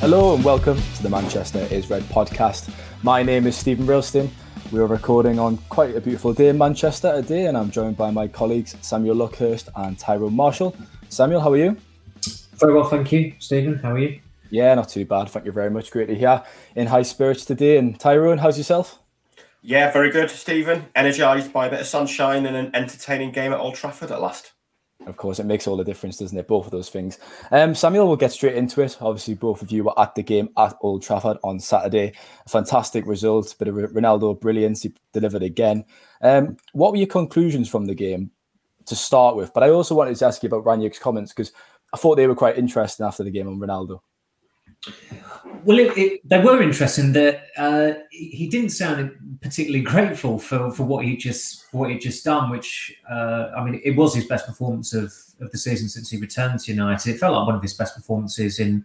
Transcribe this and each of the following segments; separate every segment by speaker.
Speaker 1: Hello and welcome to the Manchester is Red podcast. My name is Steven Railston. We are recording on quite a beautiful day in Manchester today, and I'm joined by my colleagues Samuel Luckhurst and Tyrone Marshall. Samuel, how are you?
Speaker 2: Very well, thank you. Steven, how are you?
Speaker 1: Yeah, not too bad. Thank you very much. Great to hear in high spirits today. And Tyrone, how's yourself?
Speaker 3: Yeah, very good, Steven. Energised by a bit of sunshine and an entertaining game at Old Trafford at last
Speaker 1: of course, it makes all the difference, doesn't it? Both of those things. Um, Samuel, we'll get straight into it. Obviously, both of you were at the game at Old Trafford on Saturday. A fantastic result, of Ronaldo brilliance. He delivered again. Um, what were your conclusions from the game to start with? But I also wanted to ask you about Rangnick's comments because I thought they were quite interesting after the game on Ronaldo.
Speaker 2: Well, it, it, they were interesting. That uh, he didn't sound particularly grateful for, for what he just what he just done. Which uh, I mean, it was his best performance of, of the season since he returned to United. It felt like one of his best performances in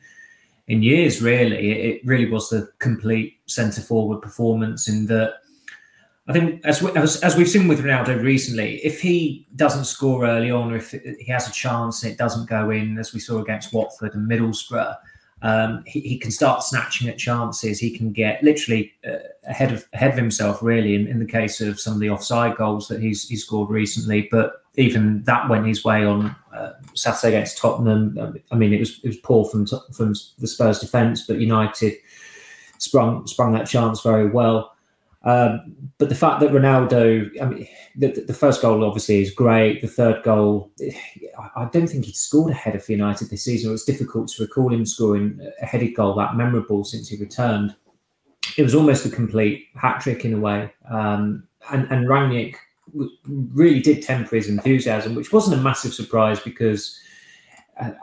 Speaker 2: in years. Really, it, it really was the complete centre forward performance. In that, I think as, we, as as we've seen with Ronaldo recently, if he doesn't score early on, or if he has a chance and it doesn't go in, as we saw against Watford and Middlesbrough um, he, he, can start snatching at chances. He can get literally uh, ahead of ahead of himself, really. In, in, the case of some of the offside goals that he's he scored recently, but even that went his way on uh, Saturday against Tottenham. I mean, it was it was poor from from the Spurs defence, but United sprung sprung that chance very well. Um, but the fact that Ronaldo, I mean, the, the, first goal obviously is great. The third goal, I don't think he'd scored a header for United this season. It was difficult to recall him scoring a headed goal that memorable since he returned. It was almost a complete hat trick in a way. Um, and, and Rangnick really did temper his enthusiasm, which wasn't a massive surprise because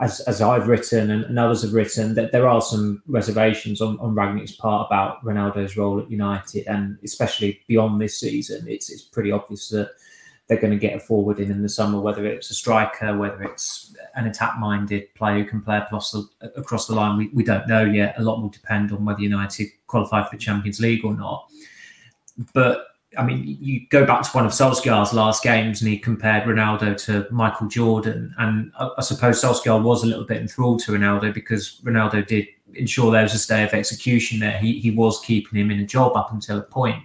Speaker 2: as, as I've written and, and, others have written, that there are some reservations on, on Rangnick's part about Ronaldo's role at United, and especially beyond this season, it's it's pretty obvious that they're going to get a forward in in the summer, whether it's a striker, whether it's an attack-minded player who can play across the across the line. We, we don't know yet. A lot will depend on whether United qualify for the Champions League or not. But I mean, you go back to one of Solskjaer's last games and he compared Ronaldo to Michael Jordan. And I, I, suppose Solskjaer was a little bit enthralled to Ronaldo because Ronaldo did ensure there was a stay of execution there. He, he was keeping him in a job up until a point.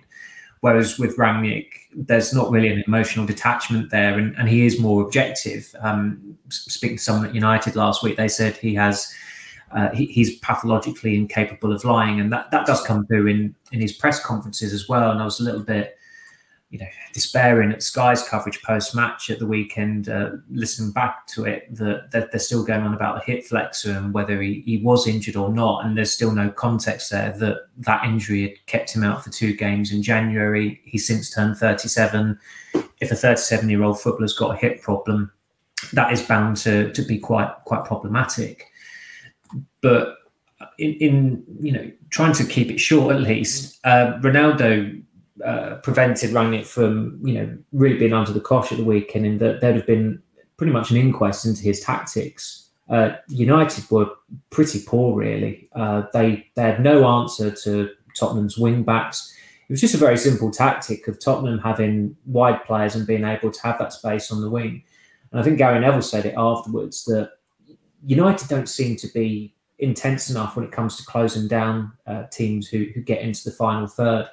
Speaker 2: Whereas with Rangnick, there's not really an emotional detachment there and, and he is more objective. Um, speaking to someone at United last week, they said he has. Uh, he, he's pathologically incapable of lying, and that, that does come through in, in his press conferences as well. And I was a little bit you know, despairing at Sky's coverage post match at the weekend, uh, listening back to it, that, they're still going on about the hip flexor and whether he, he was injured or not. And there's still no context there that that injury had kept him out for two games in January. He's since turned 37. If a 37 year old footballer's got a hip problem, that is bound to, to be quite quite problematic. But in, in you know trying to keep it short at least, uh, Ronaldo uh, prevented Rangnick from, you know, really being under the cosh at the weekend, in that there'd have been pretty much an inquest into his tactics. Uh, United were pretty poor, really. Uh, they they had no answer to Tottenham's wing backs. It was just a very simple tactic of Tottenham having wide players and being able to have that space on the wing. And I think Gary Neville said it afterwards that United don't seem to be intense enough when it comes to closing down uh, teams who, who get into the final third.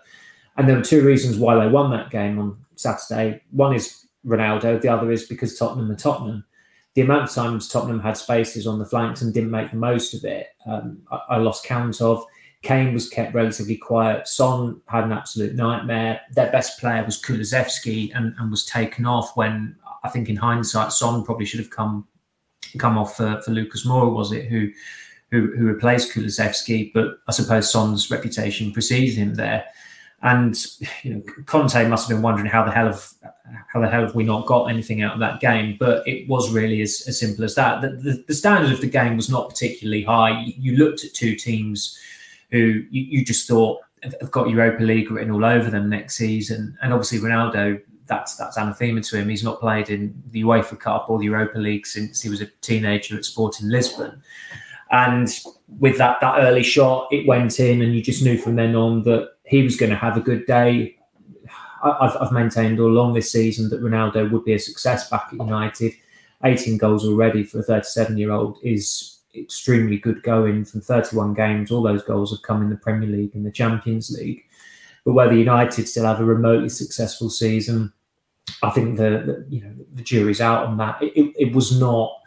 Speaker 2: And there were two reasons why they won that game on Saturday. One is Ronaldo, the other is because Tottenham and Tottenham. The amount of times Tottenham had spaces on the flanks and didn't make the most of it, um, I, I, lost count of. Kane was kept relatively quiet. Son had an absolute nightmare. Their best player was Kulusevski and, and was taken off when I think in hindsight, Son probably should have come come off for, for Lucas Moura, was it, who who, who replaced Kulusevski? But I suppose Son's reputation precedes him there. And you know, Conte must have been wondering how the hell have how the hell have we not got anything out of that game? But it was really as, as simple as that. The, the, the standard of the game was not particularly high. You, you looked at two teams who you, you just thought have got Europa League written all over them next season, and obviously Ronaldo. That's that's anathema to him. He's not played in the UEFA Cup or the Europa League since he was a teenager at Sporting Lisbon. And with that that early shot, it went in, and you just knew from then on that he was going to have a good day. I've, I've maintained all along this season that Ronaldo would be a success back at United. 18 goals already for a 37 year old is extremely good going from 31 games. All those goals have come in the Premier League and the Champions League. But whether United still have a remotely successful season, I think the, the you know the jury's out on that. It, it, it, was not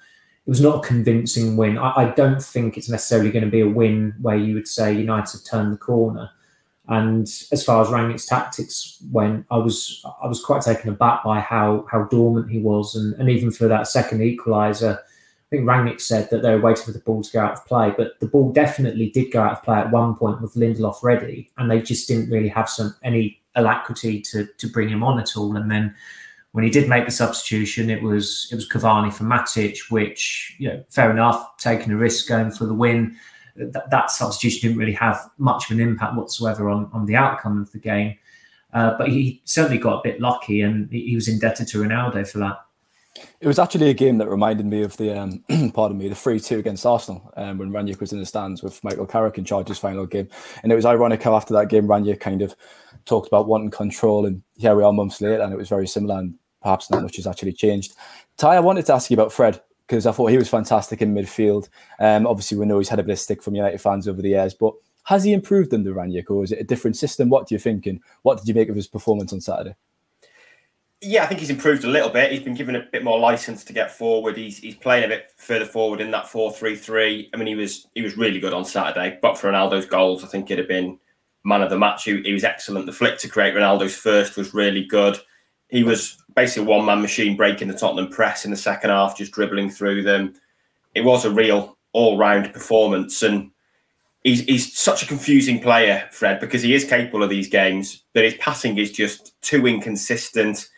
Speaker 2: it was not a convincing win. I, I don't think it's necessarily going to be a win where you would say United have turned the corner. And as far as Rangnick's tactics went, I was I was quite taken aback by how how dormant he was, and, and even for that second equaliser, I think Rangnick said that they were waiting for the ball to go out of play, but the ball definitely did go out of play at one point with Lindelof ready, and they just didn't really have some any alacrity to to bring him on at all. And then when he did make the substitution, it was it was Cavani for Matic, which you know fair enough, taking a risk going for the win. That, that substitution didn't really have much of an impact whatsoever on on the outcome of the game. Uh, but he certainly got a bit lucky, and he was indebted to Ronaldo for that.
Speaker 1: It was actually a game that reminded me of the, um, pardon me, the 3 2 against Arsenal um, when Rangnick was in the stands with Michael Carrick in charge his final game. And it was ironic how after that game, Rangnick kind of talked about wanting control. And here we are months later, and it was very similar, and perhaps not much has actually changed. Ty, I wanted to ask you about Fred because I thought he was fantastic in midfield. Um, obviously, we know he's had a bit of stick from United fans over the years, but has he improved under Rangnick or is it a different system? What do you think? And what did you make of his performance on Saturday?
Speaker 3: Yeah, I think he's improved a little bit. He's been given a bit more license to get forward. He's he's playing a bit further forward in that four three three. I mean, he was he was really good on Saturday. But for Ronaldo's goals, I think it'd have been man of the match. He, he was excellent. The flick to create Ronaldo's first was really good. He was basically a one man machine breaking the Tottenham press in the second half, just dribbling through them. It was a real all round performance. And he's, he's such a confusing player, Fred, because he is capable of these games, but his passing is just too inconsistent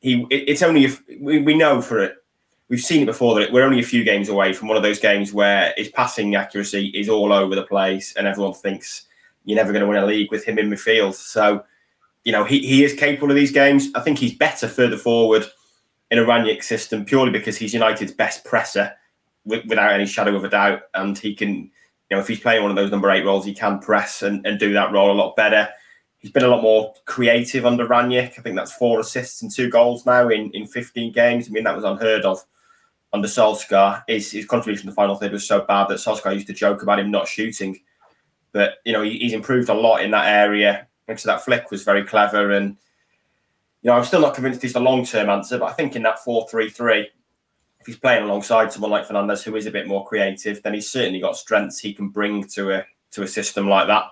Speaker 3: he it's only if we, we know for it we've seen it before that we're only a few games away from one of those games where his passing accuracy is all over the place and everyone thinks you're never going to win a league with him in midfield. So, you know, he, he is capable of these games. I think he's better further forward in a Rangnick system purely because he's United's best presser without any shadow of a doubt. And he can, you know, if he's playing one of those number eight roles, he can press and, and do that role a lot better he's been a lot more creative under Rangnick. I think that's four assists and two goals now in, in 15 games. I mean, that was unheard of under Solskjaer. His, his contribution to the final third was so bad that Solskjaer used to joke about him not shooting. But, you know, he's improved a lot in that area. And so that flick was very clever. And, you know, I'm still not convinced he's the long term answer, but I think in that 4 3 3, if he's playing alongside someone like Fernandes who is a bit more creative, then he's certainly got strengths he can bring to a to a system like that.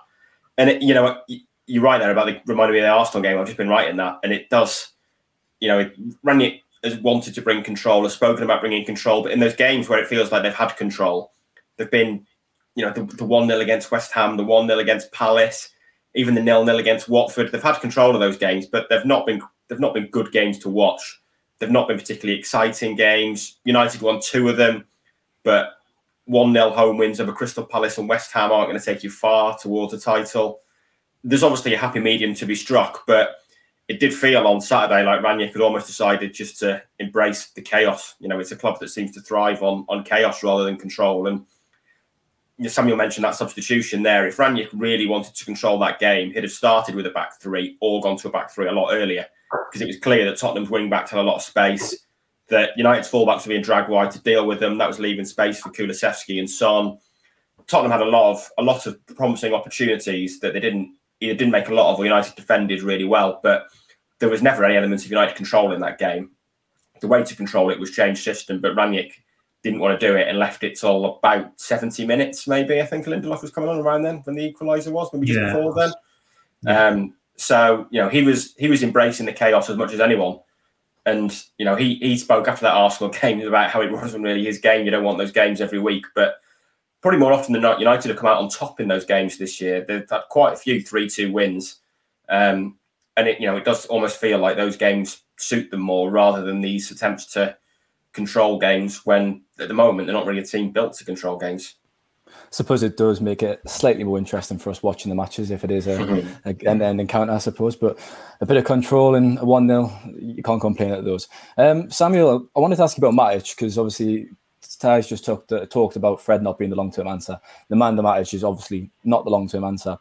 Speaker 3: And it, you know, you're right there about the reminding me of the Arsenal game. I've just been writing that, and it does. You know, Rangnick has wanted to bring control, has spoken about bringing control, but in those games where it feels like they've had control, they've been, you know, the one 0 against West Ham, the one 0 against Palace, even the nil nil against Watford. They've had control of those games, but they've not been they've not been good games to watch. They've not been particularly exciting games. United won two of them, but one 0 home wins over Crystal Palace and West Ham aren't going to take you far towards a title there's obviously a happy medium to be struck, but it did feel on Saturday like Rangnick had almost decided just to embrace the chaos. You know, it's a club that seems to thrive on on chaos rather than control. And Samuel mentioned that substitution there. If Rangnick really wanted to control that game, he'd have started with a back three or gone to a back three a lot earlier because it was clear that Tottenham's wing backs had a lot of space. That United's fullbacks were being dragged wide to deal with them. That was leaving space for Kulusevski and Son. Tottenham had a lot of a lot of promising opportunities that they didn't either didn't make a lot of or United defended really well. But there was never any elements of United control in that game. The way to control it was change system, but Rangnick didn't want to do it and left it till about 70 minutes, maybe. I think Lindelof was coming on around then when the equaliser was, maybe just yeah. before then. Yeah. Um, so, you know, he was he was embracing the chaos as much as anyone. And, you know, he he spoke after that Arsenal game about how it wasn't really his game. You don't want those games every week. But probably more often than not, United have come out on top in those games this year. They've had quite a few 3 2 wins. Um, and it, you know, it does almost feel like those games suit them more rather than these attempts to control games when at the moment they're not really a team built to control games
Speaker 1: suppose it does make it slightly more interesting for us watching the matches if it is a, mm-hmm. a an end encounter, I suppose. But a bit of control and a 1 0, you can't complain at those. Um, Samuel, I wanted to ask you about Matic because obviously Ty's just talked, uh, talked about Fred not being the long term answer. The man, the Matic, is obviously not the long term answer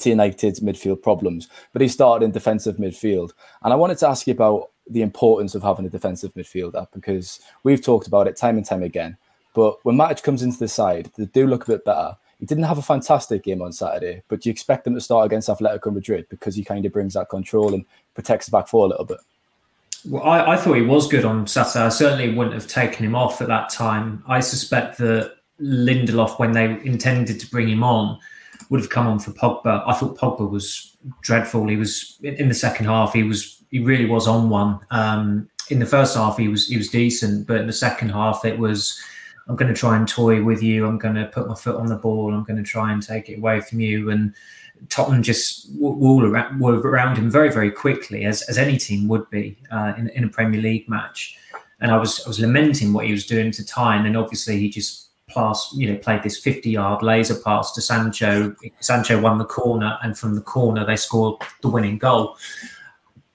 Speaker 1: to United's midfield problems, but he started in defensive midfield. And I wanted to ask you about the importance of having a defensive midfielder because we've talked about it time and time again. But when Matic comes into the side, they do look a bit better. He didn't have a fantastic game on Saturday, but you expect them to start against Atletico Madrid because he kind of brings that control and protects the back four a little bit.
Speaker 2: Well, I, I, thought he was good on Saturday. I certainly wouldn't have taken him off at that time. I suspect that Lindelof, when they intended to bring him on, would have come on for Pogba. I thought Pogba was dreadful. He was in the second half. He was he really was on one. Um, in the first half, he was he was decent, but in the second half, it was I'm going to try and toy with you. I'm going to put my foot on the ball. I'm going to try and take it away from you. And Tottenham just were around, were around him very, very quickly, as, as any team would be uh, in, in a Premier League match. And I was I was lamenting what he was doing to Ty, and then obviously he just pass, you know, played this 50 yard laser pass to Sancho. Sancho won the corner, and from the corner they scored the winning goal.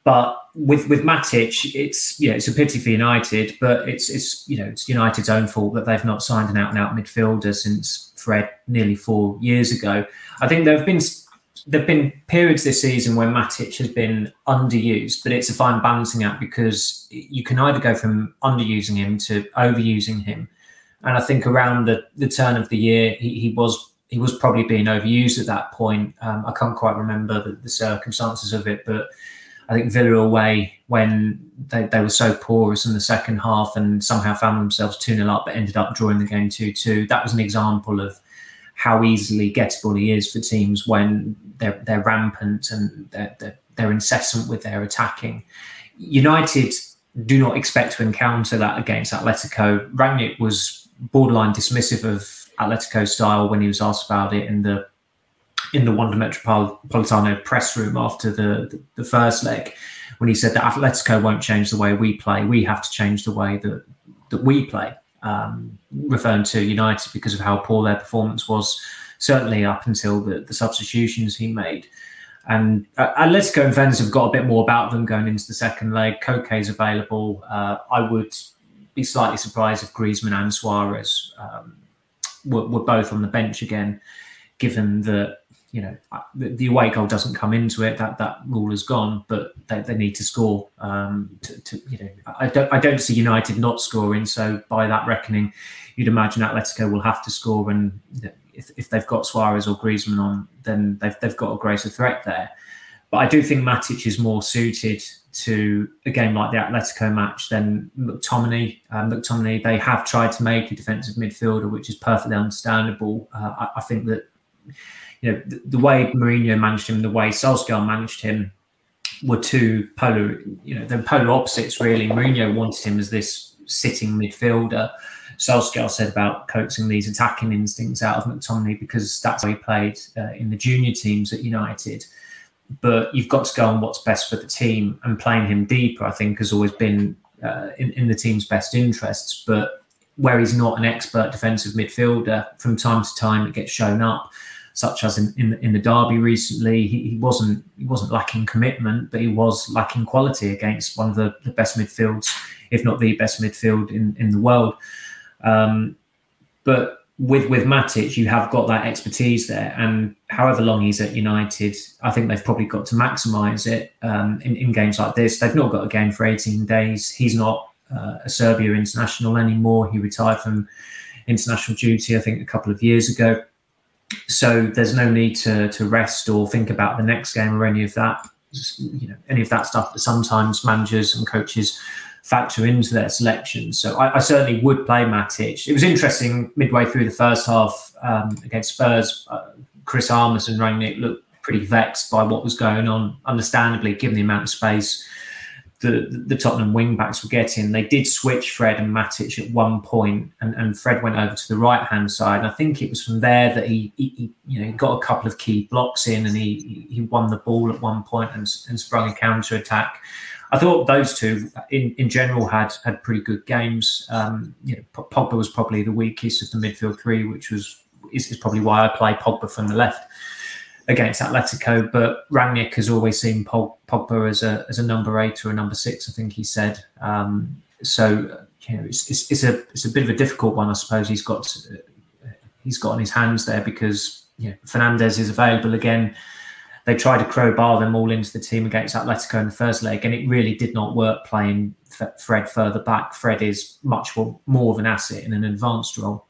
Speaker 2: But with with Matic, it's you know it's a pity for United, but it's it's you know it's United's own fault that they've not signed an out and out midfielder since Fred nearly four years ago. I think there have been there've been periods this season where Matic has been underused, but it's a fine balancing act because you can either go from underusing him to overusing him. And I think around the, the turn of the year, he, he was he was probably being overused at that point. Um, I can't quite remember the, the circumstances of it, but I think Villa away when they, they were so porous in the second half and somehow found themselves 2 0 up but ended up drawing the game 2 2. That was an example of how easily gettable he is for teams when they're, they're rampant and they're, they're, they're incessant with their attacking. United do not expect to encounter that against Atletico. Rangnick was borderline dismissive of Atletico style when he was asked about it in the in the Wanda Metropolitano press room after the, the, the first leg when he said that Atletico won't change the way we play. We have to change the way that that we play, um, referring to United because of how poor their performance was, certainly up until the, the substitutions he made. And uh, Atletico and Vens have got a bit more about them going into the second leg. Koke is available. Uh, I would be slightly surprised if Griezmann and Suarez um, were, were, both on the bench again, given that you know the, the, away goal doesn't come into it that that rule is gone but they, they need to score um, to, to, you know I don't I don't see United not scoring so by that reckoning you'd imagine Atletico will have to score and if, if they've got Suarez or Griezmann on then they've, they've got a greater threat there but I do think Matic is more suited to a game like the Atletico match than McTominay. Um, McTominay, they have tried to make a defensive midfielder, which is perfectly understandable. Uh, I, I think that you know, the, the, way Mourinho managed him, the way Solskjaer managed him were two polar, you know, they're polar opposites really. Mourinho wanted him as this sitting midfielder. Solskjaer said about coaxing these attacking instincts out of McTominay because that's how he played uh, in the junior teams at United. But you've got to go on what's best for the team, and playing him deeper, I think, has always been uh, in, in the team's best interests. But where he's not an expert defensive midfielder, from time to time it gets shown up such as in, in, in the derby recently. He, he, wasn't he wasn't lacking commitment, but he was lacking quality against one of the, the best midfields, if not the best midfield in, in the world. Um, but with with Matic, you have got that expertise there, and however long he's at United, I think they've probably got to maximise it um, in, in games like this. They've not got a game for 18 days. He's not uh, a Serbia international anymore. He retired from international duty, I think, a couple of years ago so there's no need to to rest or think about the next game or any of that you know any of that stuff that sometimes managers and coaches factor into their selections. So I, I certainly would play Matic. It was interesting midway through the first half um, against Spurs. Uh, Chris Armas and Rangnick looked pretty vexed by what was going on, understandably given the amount of space the the Tottenham wing backs were getting. They did switch Fred and Matic at one point, and, and Fred went over to the right hand side. I think it was from there that he, he, he, you know got a couple of key blocks in, and he he won the ball at one point and, and sprung a counter attack. I thought those two, in, in general, had had pretty good games. Um, you know, Pogba was probably the weakest of the midfield three, which was is, is probably why I play Pogba from the left against Atletico, but Rangnick has always seen Pogba as a as a number eight or a number six. I think he said. Um, so you know, it's, it's, it's a it's a bit of a difficult one, I suppose. He's got he's got on his hands there because you know, Fernandes is available again. They tried to crowbar them all into the team against Atletico in the first leg, and it really did not work playing Fred further back. Fred is much more, more of an asset in an advanced role.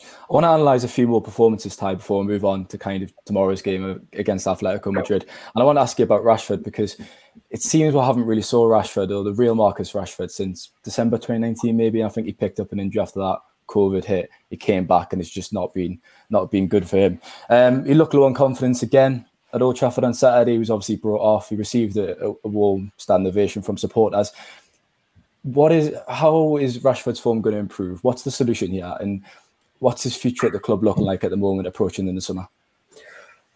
Speaker 1: I want to analyze a few more performances, Ty, before we move on to kind of tomorrow's game against Atletico Madrid. And I want to ask you about Rashford because it seems we haven't really saw Rashford or the real Marcus Rashford since December 2019, maybe. I think he picked up an injury after that COVID hit. He came back and it's just not been not been good for him. Um, he looked low on confidence again at Old Trafford on Saturday. He was obviously brought off. He received a, a warm stand ovation from supporters. What is how is Rashford's form going to improve? What's the solution here? And what's his future at the club looking like at the moment, approaching in the summer?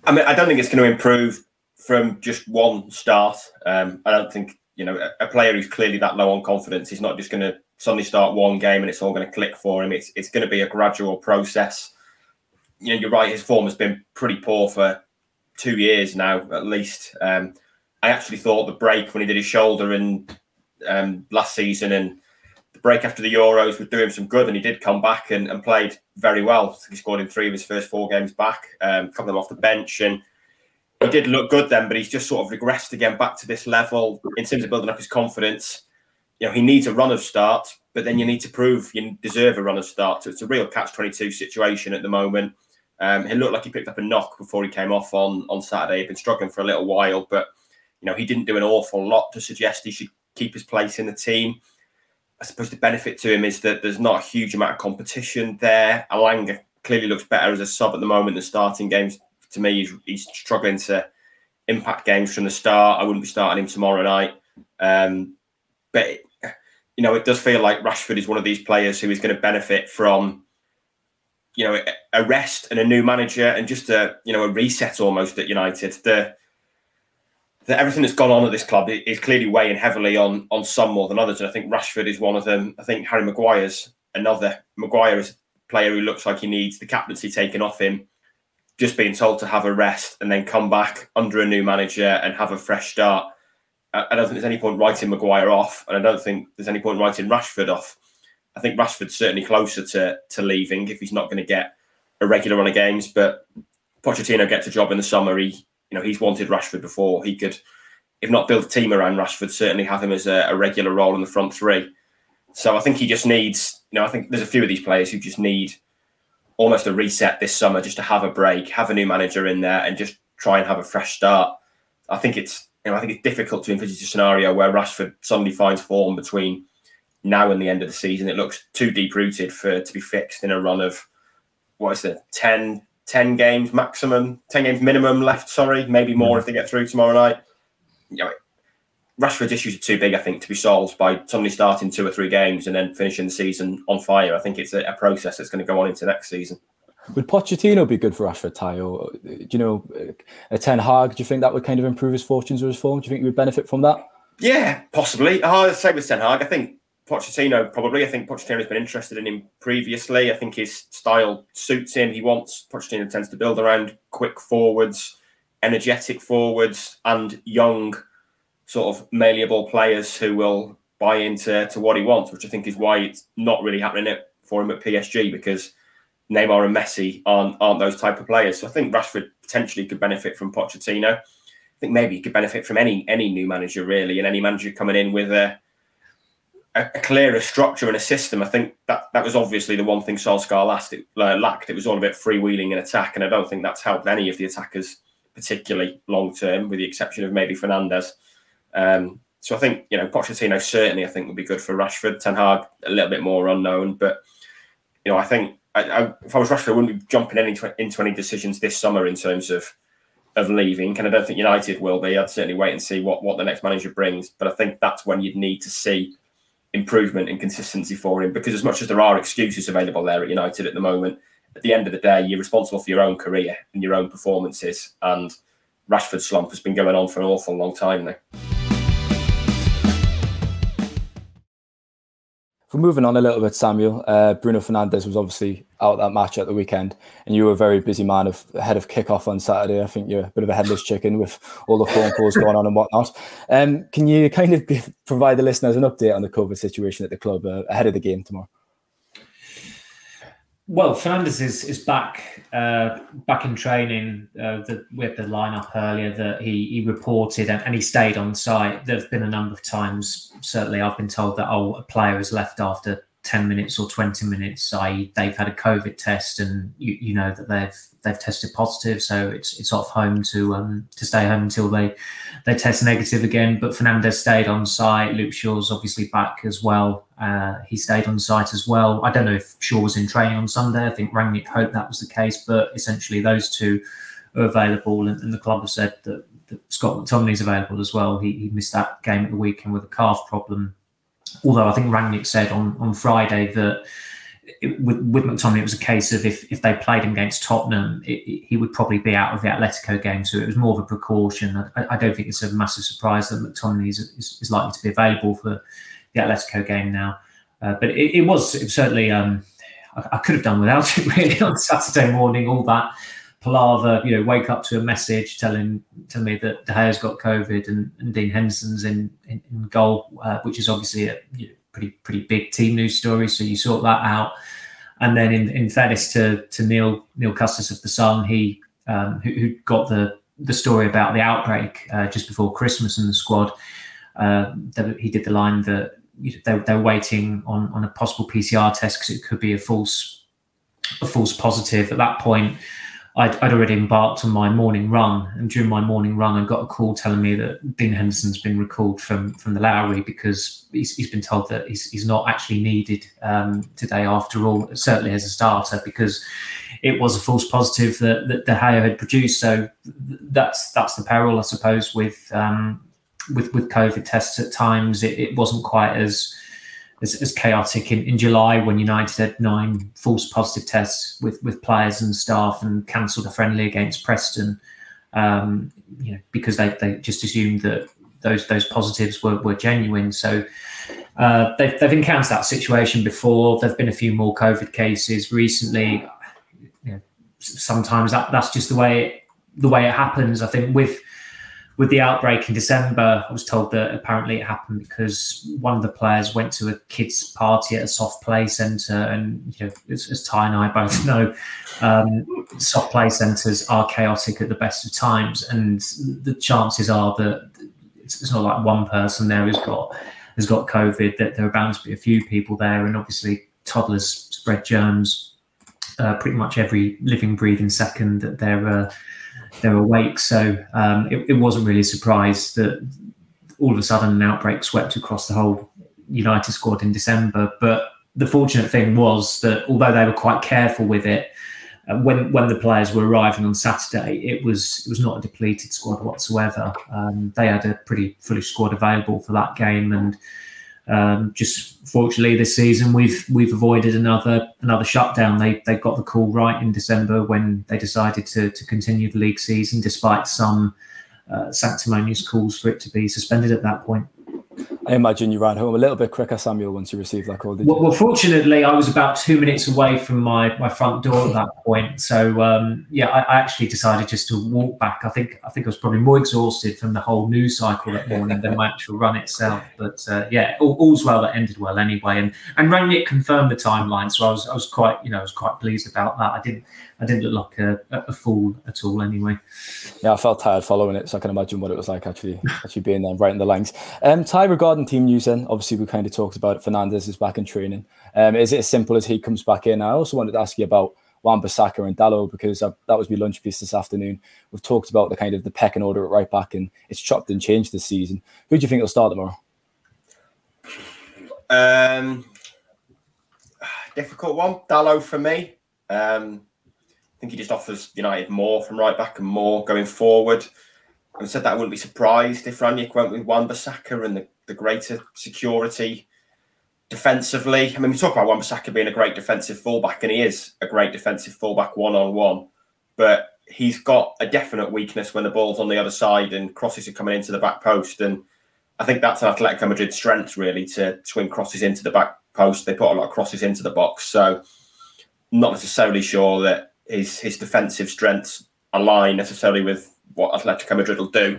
Speaker 3: I mean, I don't think it's going to improve from just one start. Um, I don't think you know a, player who's clearly that low on confidence. is not just going to suddenly start one game and it's all going to click for him. It's it's going to be a gradual process. You know, you're right. His form has been pretty poor for two years now, at least. Um, I actually thought the break when he did his shoulder and um, last season and break after the Euros would do him some good, and he did come back and, and played very well. He scored in three of his first four games back, um, them off the bench, and he did look good then. But he's just sort of regressed again back to this level in terms of building up his confidence. You know, he needs a run of starts, but then you need to prove you deserve a run of starts. So it's a real catch twenty two situation at the moment. Um, he looked like he picked up a knock before he came off on on Saturday. He'd been struggling for a little while, but you know he didn't do an awful lot to suggest he should keep his place in the team. I suppose the benefit to him is that there's not a huge amount of competition there. Elanga clearly looks better as a sub at the moment than starting games. To me, he's, he's struggling to impact games from the start. I wouldn't be starting him tomorrow night. Um, but, you know, it does feel like Rashford is one of these players who is going to benefit from, you know, a rest and a new manager and just a, you know, a reset almost at United. The that everything that's gone on at this club is clearly weighing heavily on on some more than others. And I think Rashford is one of them. I think Harry Maguire's another. Maguire is a player who looks like he needs the captaincy taken off him, just being told to have a rest and then come back under a new manager and have a fresh start. I don't think there's any point writing Maguire off, and I don't think there's any point writing Rashford off. I think Rashford's certainly closer to to leaving if he's not going to get a regular run of games. But Pochettino gets a job in the summer. He you know, he's wanted Rashford before. He could, if not build a team around Rashford, certainly have him as a, a regular role in the front three. So I think he just needs, you know, I think there's a few of these players who just need almost a reset this summer just to have a break, have a new manager in there and just try and have a fresh start. I think it's, you know, I think it's difficult to envisage a scenario where Rashford suddenly finds form between now and the end of the season. It looks too deep rooted for to be fixed in a run of what is it, 10, 10 games maximum, 10 games minimum left, sorry, maybe more hmm. if they get through tomorrow night. You know, Rashford's issues are too big, I think, to be solved by suddenly starting two or three games and then finishing the season on fire. I think it's a, a process that's going to go on into next season.
Speaker 1: Would Pochettino be good for Rashford, Ty? Or, uh, do you know, uh, a Ten Hag, do you think that would kind of improve his fortunes or his form? Do you think he would benefit from that?
Speaker 3: Yeah, possibly. Oh, I'd say with Ten Hag, I think Pochettino probably. I think Pochettino's been interested in him previously. I think his style suits him. He wants Pochettino tends to build around quick forwards, energetic forwards, and young, sort of malleable players who will buy into to what he wants. Which I think is why it's not really happening for him at PSG because Neymar and Messi aren't aren't those type of players. So I think Rashford potentially could benefit from Pochettino. I think maybe he could benefit from any any new manager really, and any manager coming in with a a, a, clearer structure and a system. I think that that was obviously the one thing Solskjaer last it, uh, lacked. It was all a bit freewheeling in attack, and I don't think that's helped any of the attackers particularly long term, with the exception of maybe Fernandes. Um, so I think you know Pochettino certainly I think would be good for Rashford. Ten Hag a little bit more unknown, but you know I think I, I, if I was Rashford, I wouldn't be jumping any, into any decisions this summer in terms of of leaving, and I don't think United will be. I'd certainly wait and see what what the next manager brings. But I think that's when you'd need to see improvement and consistency for him, because as much as there are excuses available there at United at the moment, at the end of the day, you're responsible for your own career and your own performances. And Rashford slump has been going on for an awful long time now.
Speaker 1: For moving on a little bit, Samuel, uh, Bruno Fernandes was obviously out that match at the weekend, and you were a very busy man of ahead of kickoff on Saturday. I think you're a bit of a headless chicken with all the phone calls going on and whatnot. Um, can you kind of provide the listeners an update on the COVID situation at the club uh, ahead of the game tomorrow?
Speaker 2: Well, Fernandes is is back uh, back in training. Uh, the, the lineup earlier that he he reported and, and, he stayed on site. There have been a number of times. Certainly, I've been told that oh, a player has left after 10 minutes or 20 minutes, i.e., they've had a COVID test and you, you know that they've they've tested positive, so it's it's off home to um to stay home until they they test negative again. But Fernandes stayed on site. Luke Shaw's obviously back as well. Uh, he stayed on site as well. I don't know if Shaw was in training on Sunday. I think Rangnick hoped that was the case, but essentially those two are available, and, and the club have said that, that Scott McTominay's available as well. He, he missed that game at the weekend with a calf problem Although I think Rangnick said on, on Friday that it, with, with McTominay, it was a case of if, if they played him against Tottenham, it, it, he would probably be out of the Atletico game. So it was more of a precaution. I, I don't think it's a massive surprise that McTominay is, is, is, likely to be available for the Atletico game now. Uh, but it, was, was certainly, um, I, I, could have done without it really on Saturday morning, all that palaver, you know, wake up to a message telling telling me that De Gea's got COVID and, and Dean Henderson's in, in, in goal, uh, which is obviously a you know, pretty pretty big team news story. So you sort that out. And then in, in fairness to to Neil Neil Custis of the Sun, he um, who, who, got the the story about the outbreak uh, just before Christmas in the squad. Uh, he did the line that they, they're waiting on, on a possible PCR test because it could be a false a false positive. At that point, I'd, I'd, already embarked on my morning run, and during my morning run, I got a call telling me that Dean Henderson's been recalled from from the Lowry because he's, he's been told that he's, he's not actually needed um, today after all, certainly as a starter, because it was a false positive that, that De Gea had produced. So that's that's the peril, I suppose, with um, with with COVID tests at times. It, it wasn't quite as as, as chaotic in, in July when United had nine false positive tests with, with players and staff and cancelled a friendly against Preston, um, you know, because they, they just assumed that those those positives were, were genuine. So uh, they've, they've encountered that situation before. There've been a few more COVID cases recently. You know, sometimes that, that's just the way it, the way it happens. I think with with the outbreak in December, I was told that apparently it happened because one of the players went to a kids' party at a soft play centre, and you know, as, as Ty and I both know, um, soft play centres are chaotic at the best of times, and the chances are that it's, it's not like one person there has got has got COVID. That there are bound to be a few people there, and obviously toddlers spread germs uh, pretty much every living, breathing second that they're uh, they're awake. So um, it, it, wasn't really a surprise that all of a sudden an outbreak swept across the whole United squad in December. But the fortunate thing was that although they were quite careful with it, uh, when when the players were arriving on Saturday, it was it was not a depleted squad whatsoever. Um, they had a pretty fully squad available for that game, and um, just fortunately, this season we've we've avoided another another shutdown. They they got the call right in December when they decided to to continue the league season, despite some uh, sanctimonious calls for it to be suspended at that point.
Speaker 1: I imagine you ran home a little bit quicker, Samuel, once you received that call.
Speaker 2: Well, well, fortunately, I was about two minutes away from my, my front door at that point. So um, yeah, I, I, actually decided just to walk back. I think I think I was probably more exhausted from the whole news cycle that morning than my actual run itself. But uh, yeah, all, all's well that ended well anyway. And and Rangnick confirmed the timeline, so I was I was quite you know I was quite pleased about that. I didn't I didn't look like a, a fool at all anyway.
Speaker 1: Yeah, I felt tired following it, so I can imagine what it was like actually actually being there right in the lines. Um, Ty, regarding team news, then obviously we kind of talked about it. Fernandes is back in training. Um, is it as simple as he comes back in? I also wanted to ask you about Wan-Bissaka and Dalot because I, that was my lunch piece this afternoon. We've talked about the kind of the pecking order at right back, and it's chopped and changed this season. Who do you think will start tomorrow?
Speaker 3: Um, difficult one. Dalot for me. Um, I think he just offers United more from right back and more going forward. I said that I wouldn't be surprised if Rangnick went with Wan-Bissaka and the, the greater security defensively. I mean, we talk about Wan-Bissaka being a great defensive fullback, and he is a great defensive fullback one on one, but he's got a definite weakness when the ball's on the other side and crosses are coming into the back post. And I think that's an Atletico Madrid strength, really, to swing crosses into the back post. They put a lot of crosses into the box. So, not necessarily sure that his, his defensive strengths align necessarily with what Atletico Madrid will do.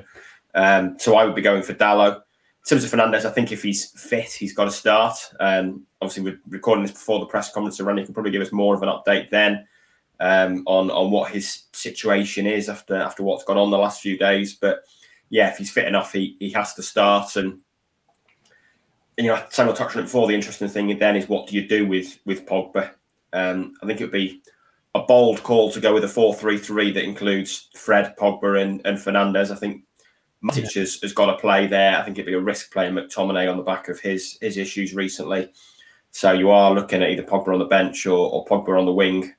Speaker 3: Um, so, I would be going for Dalot. In terms of Fernandes, I think if he's fit, he's got to start. Um, obviously, we're recording this before the press conference, so Randy can probably give us more of an update then um, on on what his situation is after after what's gone on the last few days. But yeah, if he's fit enough, he he has to start. And, and you know, Samuel touched on it before. The interesting thing then is what do you do with with Pogba? Um, I think it would be a bold call to go with a four-three-three that includes Fred, Pogba, and, and Fernandes. I think Matic has, has got to play there. I think it'd be a risk playing McTominay on the back of his his issues recently. So you are looking at either Pogba on the bench or, or Pogba on the wing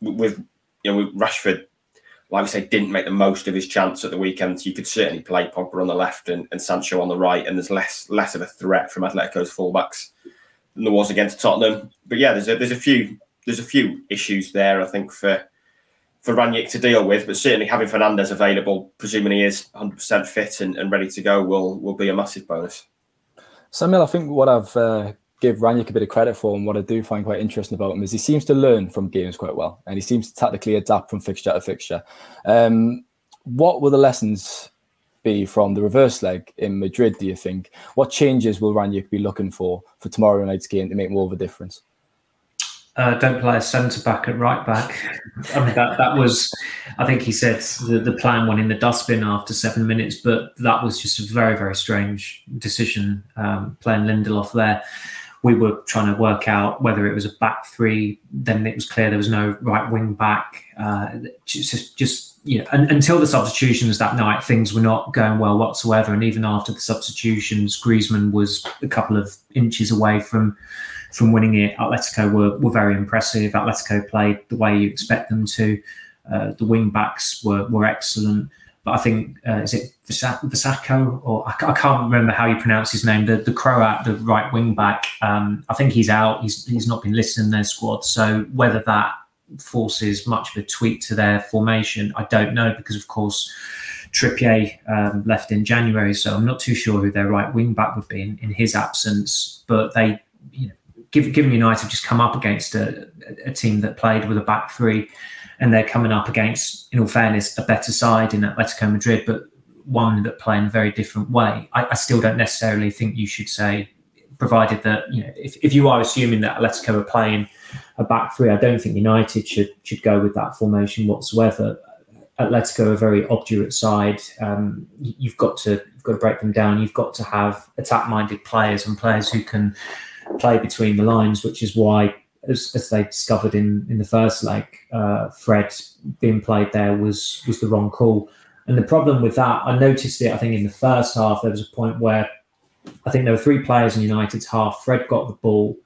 Speaker 3: with you know with Rashford, like we say, didn't make the most of his chance at the weekend. So you could certainly play Pogba on the left and, and Sancho on the right, and there's less less of a threat from Atletico's fullbacks than there was against Tottenham. But yeah, there's a there's a few there's a few issues there. I think for for Rangnick to deal with, but certainly having Fernandes available, presuming he is 100% fit and, and ready to go, will will be a massive bonus.
Speaker 1: Samuel, I think what I've uh, give Rangnick a bit of credit for, and what I do find quite interesting about him is he seems to learn from games quite well, and he seems to tactically adapt from fixture to fixture. Um, what will the lessons be from the reverse leg in Madrid? Do you think? What changes will Rangnick be looking for for tomorrow night's game to make more of a difference?
Speaker 2: Uh, don't play a centre back at right back. I mean, that, that was, I think he said the, the plan went in the dustbin after seven minutes, but that was just a very, very strange decision um, playing Lindelof there we were trying to work out whether it was a back three. Then it was clear there was no right wing back. Uh, just, just you know, until the substitutions that night, things were not going well whatsoever. And even after the substitutions, Griezmann was a couple of inches away from from winning it. Atletico were, were very impressive. Atletico played the way you expect them to. Uh, the wing backs were were excellent. But I think uh, is it Vasako or I, I, can't remember how you pronounce his name. The the Croat, the right wing back. Um, I think he's out. He's he's not been listed in their squad. So whether that forces much of a tweak to their formation, I don't know because of course. Trippier um, left in January, so I'm not too sure who their right wing back would be in, in his absence. But they, you know, given United have just come up against a, a team that played with a back three, and they're coming up against, in all fairness, a better side in Atletico Madrid, but one that play in a very different way. I, I still don't necessarily think you should say, provided that you know, if, if you are assuming that Atletico are playing a back three, I don't think United should should go with that formation whatsoever. Atletico are a very obdurate side. Um, you've got to you've got to break them down. You've got to have attack minded players and players who can play between the lines, which is why as, as they discovered in, in the first leg, uh, Fred being played there was was the wrong call. And the problem with that, I noticed it. I think in the first half there was a point where I think there were three players in United's half. Fred got the ball,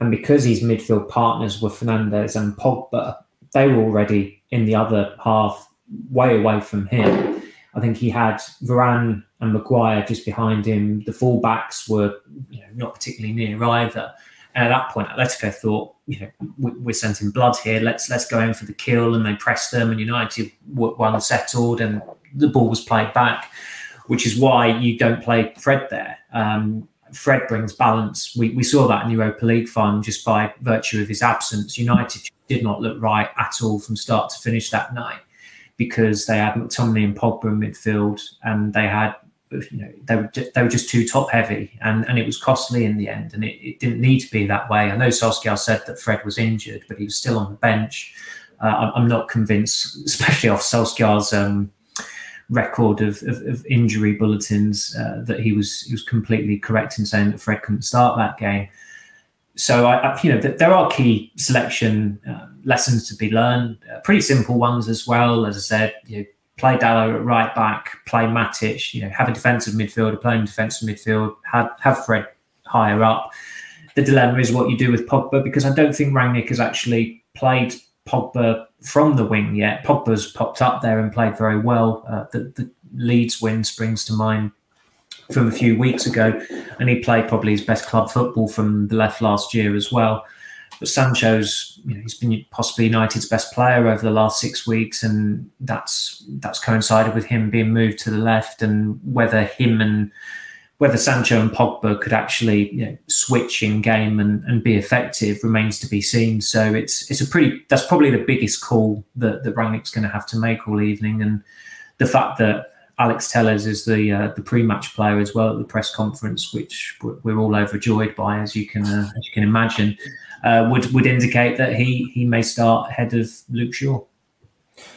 Speaker 2: and because his midfield partners were Fernandes and Pogba, they were already in the other half, way away from him. I think he had Varane and Maguire just behind him. The fullbacks were you know, not particularly near either. And at that point, Atletico thought, you know, we're sending blood here. Let's let's go in for the kill, and they pressed them. And United were settled, and the ball was played back, which is why you don't play Fred there. Um, Fred brings balance. We, we saw that in Europa League final just by virtue of his absence. United did not look right at all from start to finish that night because they had McTominay and Pogba in midfield, and they had you know they were they were just too top heavy and and it was costly in the end and it, it didn't need to be that way. I know Solskjaer said that Fred was injured, but he was still on the bench. Uh, I'm not convinced, especially off Solskjaer's um, record of, of, of, injury bulletins, uh, that he was he was completely correct in saying that Fred couldn't start that game. So I, I you know, there are key selection uh, lessons to be learned, uh, pretty simple ones as well. As I said, you know, play Dalot at right back, play Matic, you know, have a defensive midfielder playing defensive midfield, have, have Fred higher up. The dilemma is what you do with Pogba because I don't think Rangnick has actually played Pogba from the wing yet. Pogba's popped up there and played very well. Uh, the, the Leeds win springs to mind from a few weeks ago, and he played probably his best club football from the left last year as well. But Sancho's, you know, he's been possibly United's best player over the last six weeks, and that's that's coincided with him being moved to the left. And whether him and whether Sancho and Pogba could actually you know, switch in game and, and be effective remains to be seen. So it's it's a pretty that's probably the biggest call that that Rangnick's going to have to make all evening, and the fact that Alex Telles is the uh, the pre-match player as well at the press conference, which we're all overjoyed by, as you can uh, as you can imagine, uh, would would indicate that he he may start ahead of Luke Shaw.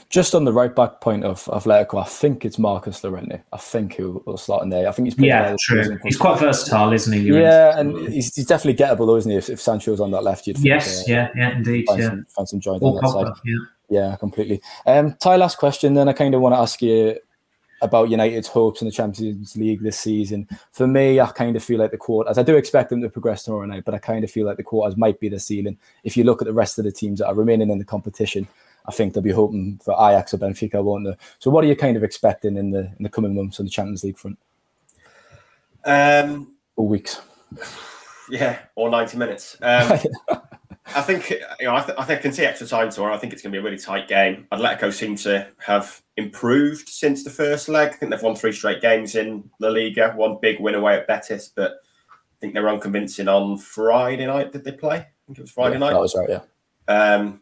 Speaker 1: Just on the right back point of Atletico, I think it's Marcos Llorente. I think he'll, will start in there. I think he's
Speaker 2: yeah, true. He's quite versatile, isn't he?
Speaker 1: Llorente? Yeah, and he's, he's, definitely gettable, though, isn't he? If, if Sancho's on that left, you'd
Speaker 2: yes, uh, yeah, yeah, indeed,
Speaker 1: find
Speaker 2: yeah,
Speaker 1: some, find some joy on that side.
Speaker 2: Yeah.
Speaker 1: yeah, completely. Um, Ty, last question. Then I kind of want to ask you about United's hopes in the Champions League this season. For me, I kind of feel like the quarters, I do expect them to progress tomorrow night, but I kind of feel like the quarters might be the ceiling. If you look at the rest of the teams that are remaining in the competition, I think they'll be hoping for Ajax or Benfica, won't they? So, what are you kind of expecting in the in the coming months on the Champions League front?
Speaker 3: Um,
Speaker 1: or weeks?
Speaker 3: Yeah, or ninety minutes. Um, I think you know. I, th- I think I can see extra time tomorrow. I think it's going to be a really tight game. Atletico seem to have improved since the first leg. I think they've won three straight games in La Liga. One big win away at Betis, but I think they were unconvincing on Friday night. Did they play? I think it was Friday
Speaker 1: yeah,
Speaker 3: night.
Speaker 1: That was right. Yeah.
Speaker 3: Um,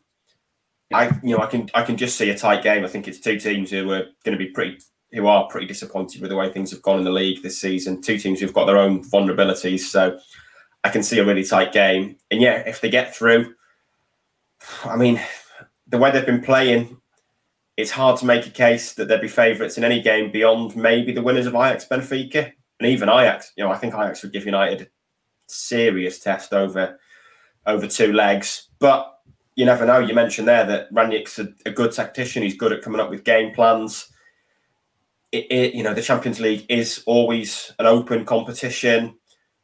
Speaker 3: I you know I can I can just see a tight game. I think it's two teams who are going to be pretty who are pretty disappointed with the way things have gone in the league this season. Two teams who've got their own vulnerabilities. So I can see a really tight game. And yeah, if they get through, I mean, the way they've been playing, it's hard to make a case that they'd be favourites in any game beyond maybe the winners of Ajax Benfica. And even Ajax, you know, I think Ajax would give United a serious test over over two legs. But you never know. You mentioned there that Rangnick's a, a good tactician. He's good at coming up with game plans. It, it, you know, the Champions League is always an open competition.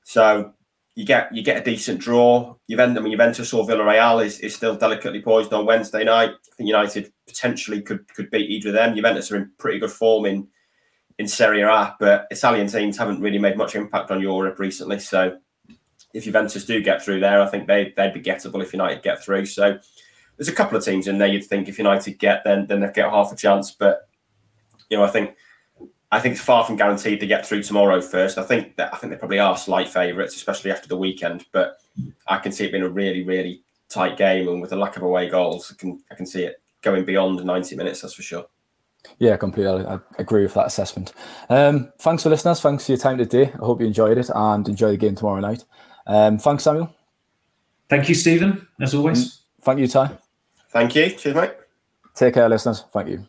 Speaker 3: So you get you get a decent draw. Juventus, I mean, Juventus or Villarreal is, is still delicately poised on Wednesday night. I think United potentially could could beat either of them. Juventus are in pretty good form in in Serie A, but Italian teams haven't really made much impact on Europe recently. So if Juventus do get through there, I think they they'd be gettable if United get through. So there's a couple of teams in there you'd think if United get then then they get half a chance. But you know, I think I think it's far from guaranteed to get through tomorrow first. I think that I think they probably are slight favourites, especially after the weekend. But I can see it being a really, really tight game, and with the lack of away goals, I can I can see it going beyond 90 minutes. That's for sure.
Speaker 1: Yeah, completely. I agree with that assessment. Um, thanks for listeners. Thanks for your time today. I hope you enjoyed it and enjoy the game tomorrow night. Um, thanks, Samuel.
Speaker 2: Thank you, Steven. As always.
Speaker 1: Thank you, Ty.
Speaker 3: Thank you. Cheers, mate.
Speaker 1: Take care, listeners. Thank you.